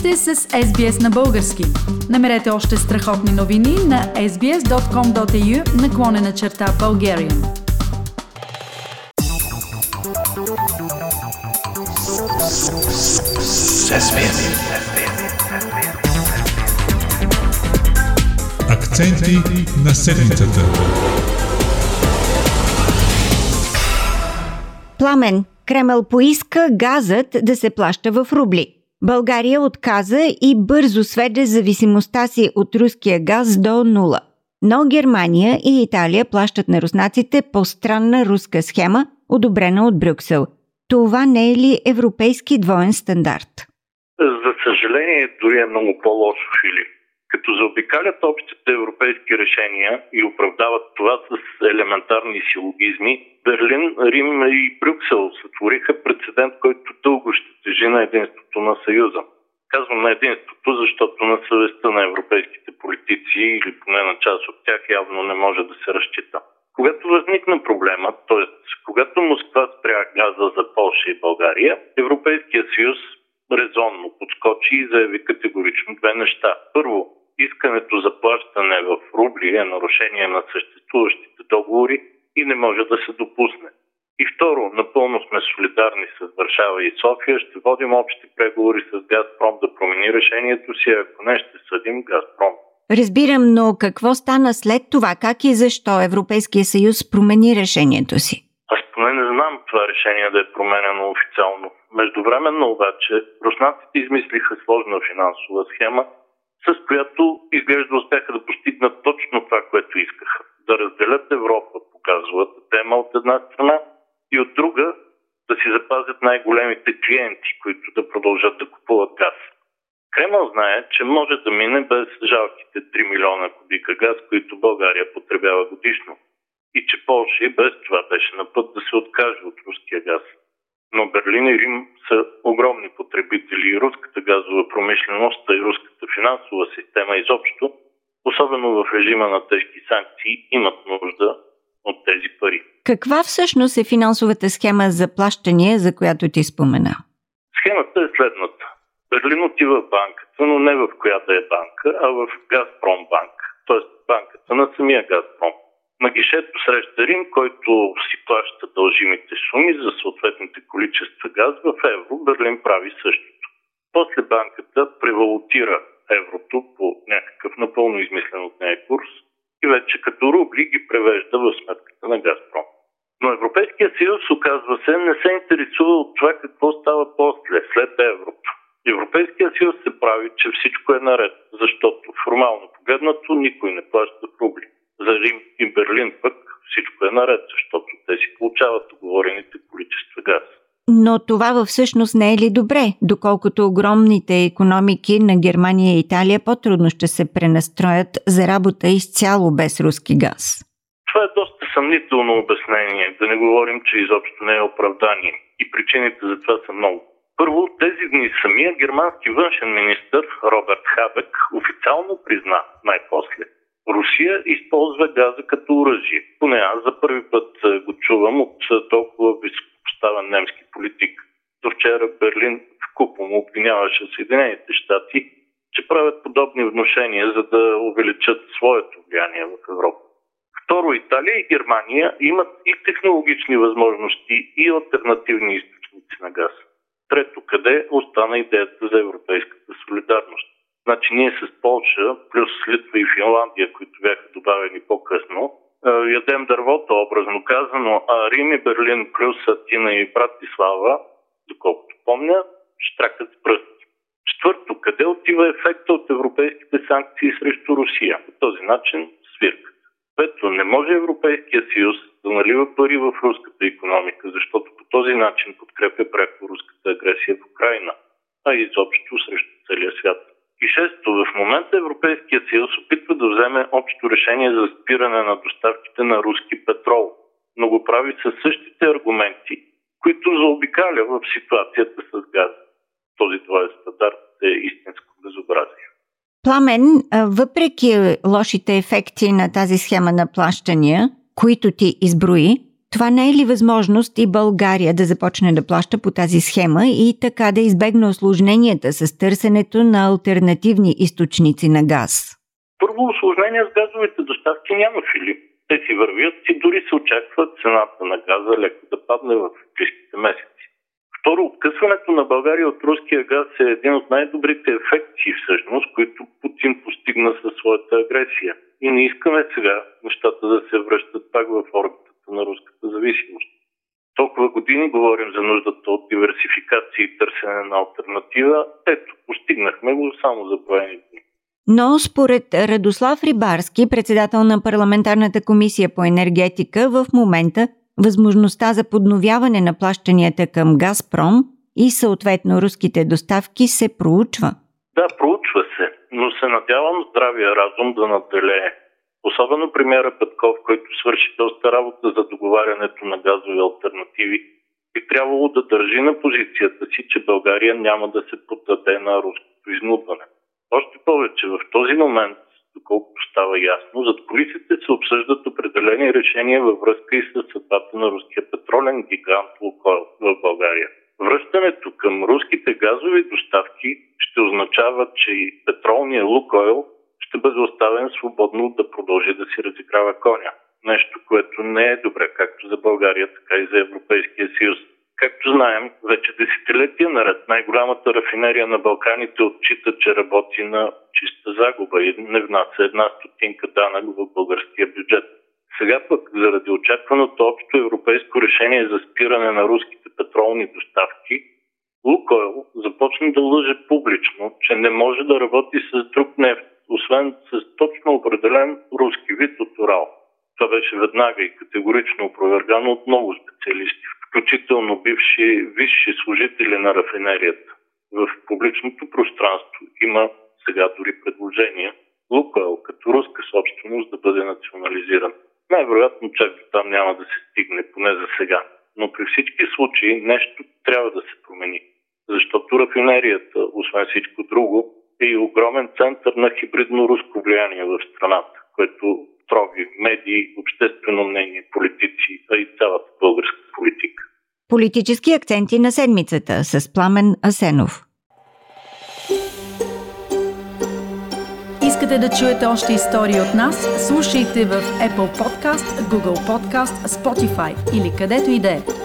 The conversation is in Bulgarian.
сте с SBS на български. Намерете още страхотни новини на sbs.com.au наклонена черта Bulgarian. Акценти на седмицата. Пламен, Кремъл поиска газът да се плаща в рубли. България отказа и бързо сведе зависимостта си от руския газ до нула. Но Германия и Италия плащат на руснаците по странна руска схема, одобрена от Брюксел. Това не е ли европейски двоен стандарт? За съжаление, дори е много по-лошо, Филип като заобикалят общите европейски решения и оправдават това с елементарни силогизми, Берлин, Рим и Брюксел сътвориха прецедент, който дълго ще тежи на единството на Съюза. Казвам на единството, защото на съвестта на европейските политици или поне на част от тях явно не може да се разчита. Когато възникна проблема, т.е. когато Москва спря газа за Польша и България, Европейския съюз резонно подскочи и заяви категорично две неща. Първо, искането за плащане в рубли е нарушение на съществуващите договори и не може да се допусне. И второ, напълно сме солидарни с Варшава и София. Ще водим общи преговори с Газпром да промени решението си, ако не ще съдим Газпром. Разбирам, но какво стана след това? Как и защо Европейския съюз промени решението си? Аз поне не знам това решение да е променено официално. Междувременно обаче руснаците измислиха сложна финансова схема, с която изглежда успяха да постигнат точно това, което искаха. Да разделят Европа, показват тема от една страна и от друга да си запазят най-големите клиенти, които да продължат да купуват газ. Кремъл знае, че може да мине без жалките 3 милиона кубика газ, които България потребява годишно. И че Польша и без това беше на път да се откаже от руския газ но Берлин и Рим са огромни потребители и руската газова промишленост и руската финансова система изобщо, особено в режима на тежки санкции, имат нужда от тези пари. Каква всъщност е финансовата схема за плащане, за която ти спомена? Схемата е следната. Берлин отива в банката, но не в която е банка, а в Газпром банк, т.е. банката на самия Газпром на гишето среща Рим, който си плаща дължимите суми за съответните количества газ в евро, Берлин прави същото. После банката превалутира еврото по някакъв напълно измислен от нея курс и вече като рубли ги превежда в сметката на Газпром. Европейския съюз, оказва се, не се интересува от това какво става после, след еврото. Европейския съюз се прави, че всичко е наред, защото формално погледнато никой не плаща рубли за Рим и Берлин пък всичко е наред, защото те си получават договорените количества газ. Но това всъщност не е ли добре, доколкото огромните економики на Германия и Италия по-трудно ще се пренастроят за работа изцяло без руски газ? Това е доста съмнително обяснение, да не говорим, че изобщо не е оправдание. И причините за това са много. Първо, тези дни самия германски външен министр Роберт Хабек официално призна най-после, Русия използва газа като оръжие. Поне аз за първи път го чувам от толкова високопоставен немски политик. До вчера Берлин в купом обвиняваше Съединените щати, че правят подобни вношения, за да увеличат своето влияние в Европа. Второ, Италия и Германия имат и технологични възможности, и альтернативни източници на газ. Трето, къде остана идеята за европейската солидарност? Значи ние с Полша, плюс Литва и Финландия, които бяха добавени по-късно, ядем дървото, образно казано, а Рим и Берлин плюс Атина и Братислава, доколкото помня, штракат с пръсти. Четвърто, къде отива ефекта от европейските санкции срещу Русия? По този начин свиркат. Пето, не може Европейския съюз да налива пари в руската економика, защото по този начин подкрепя пряко руската агресия в Украина, а изобщо срещу целия свят. И шесто, в момента Европейският съюз опитва да вземе общо решение за спиране на доставките на руски петрол, но го прави със същите аргументи, които заобикаля в ситуацията с газ. Този стандарт е. Пламен, въпреки лошите ефекти на тази схема на плащания, които ти изброи, Това не е ли възможност и България да започне да плаща по тази схема и така да избегне осложненията с търсенето на альтернативни източници на газ? Първо, осложнения с газовите доставки няма, Филип. Те си вървят и дори се очаква цената на газа леко да падне в близките месеци. Второ, откъсването на България от руския газ е един от най-добрите ефекти, всъщност, които Путин постигна със своята агресия. И не искаме сега нещата да се връщат пак в орбитата на руската зависимост. Толкова години говорим за нуждата от диверсификация и търсене на альтернатива. Ето, постигнахме го само за дни. Но според Радослав Рибарски, председател на парламентарната комисия по енергетика, в момента възможността за подновяване на плащанията към Газпром и съответно руските доставки се проучва. Да, проучва се, но се надявам здравия разум да наделее. Особено премиера Петков, който свърши доста работа за договарянето на газови альтернативи, би трябвало да държи на позицията си, че България няма да се поддаде на руското изнудване. Още повече в този момент, доколкото става ясно, зад колисите се обсъждат определени решения във връзка и с съдбата на руския петролен гигант Лукойл в България. Връщането към руските газови доставки ще означава, че и петролния Лукойл ще бъде оставен свободно да продължи да си разиграва коня. Нещо, което не е добре както за България, така и за Европейския съюз. Както знаем, вече десетилетия наред най-голямата рафинерия на Балканите отчита, че работи на чиста загуба и не внася една стотинка данък в българския бюджет. Сега пък, заради очакваното общо европейско решение за спиране на руските петролни доставки, Лукойл започна да лъже публично, че не може да работи с друг нефт, освен с точно определен руски вид от Урал. Това беше веднага и категорично опровергано от много специалисти, включително бивши висши служители на рафинерията. В публичното пространство има сега дори предложения Лукойл като руска собственост да бъде национализиран. Най-вероятно чак до там няма да се стигне, поне за сега. Но при всички случаи нещо трябва да се промени. Защото рафинерията, освен всичко друго, е и огромен център на хибридно руско влияние в страната, което трови медии, обществено мнение, политици, а и цялата българска политика. Политически акценти на седмицата с Пламен Асенов. Искате да чуете още истории от нас? Слушайте в Apple Podcast, Google Podcast, Spotify или където и да е.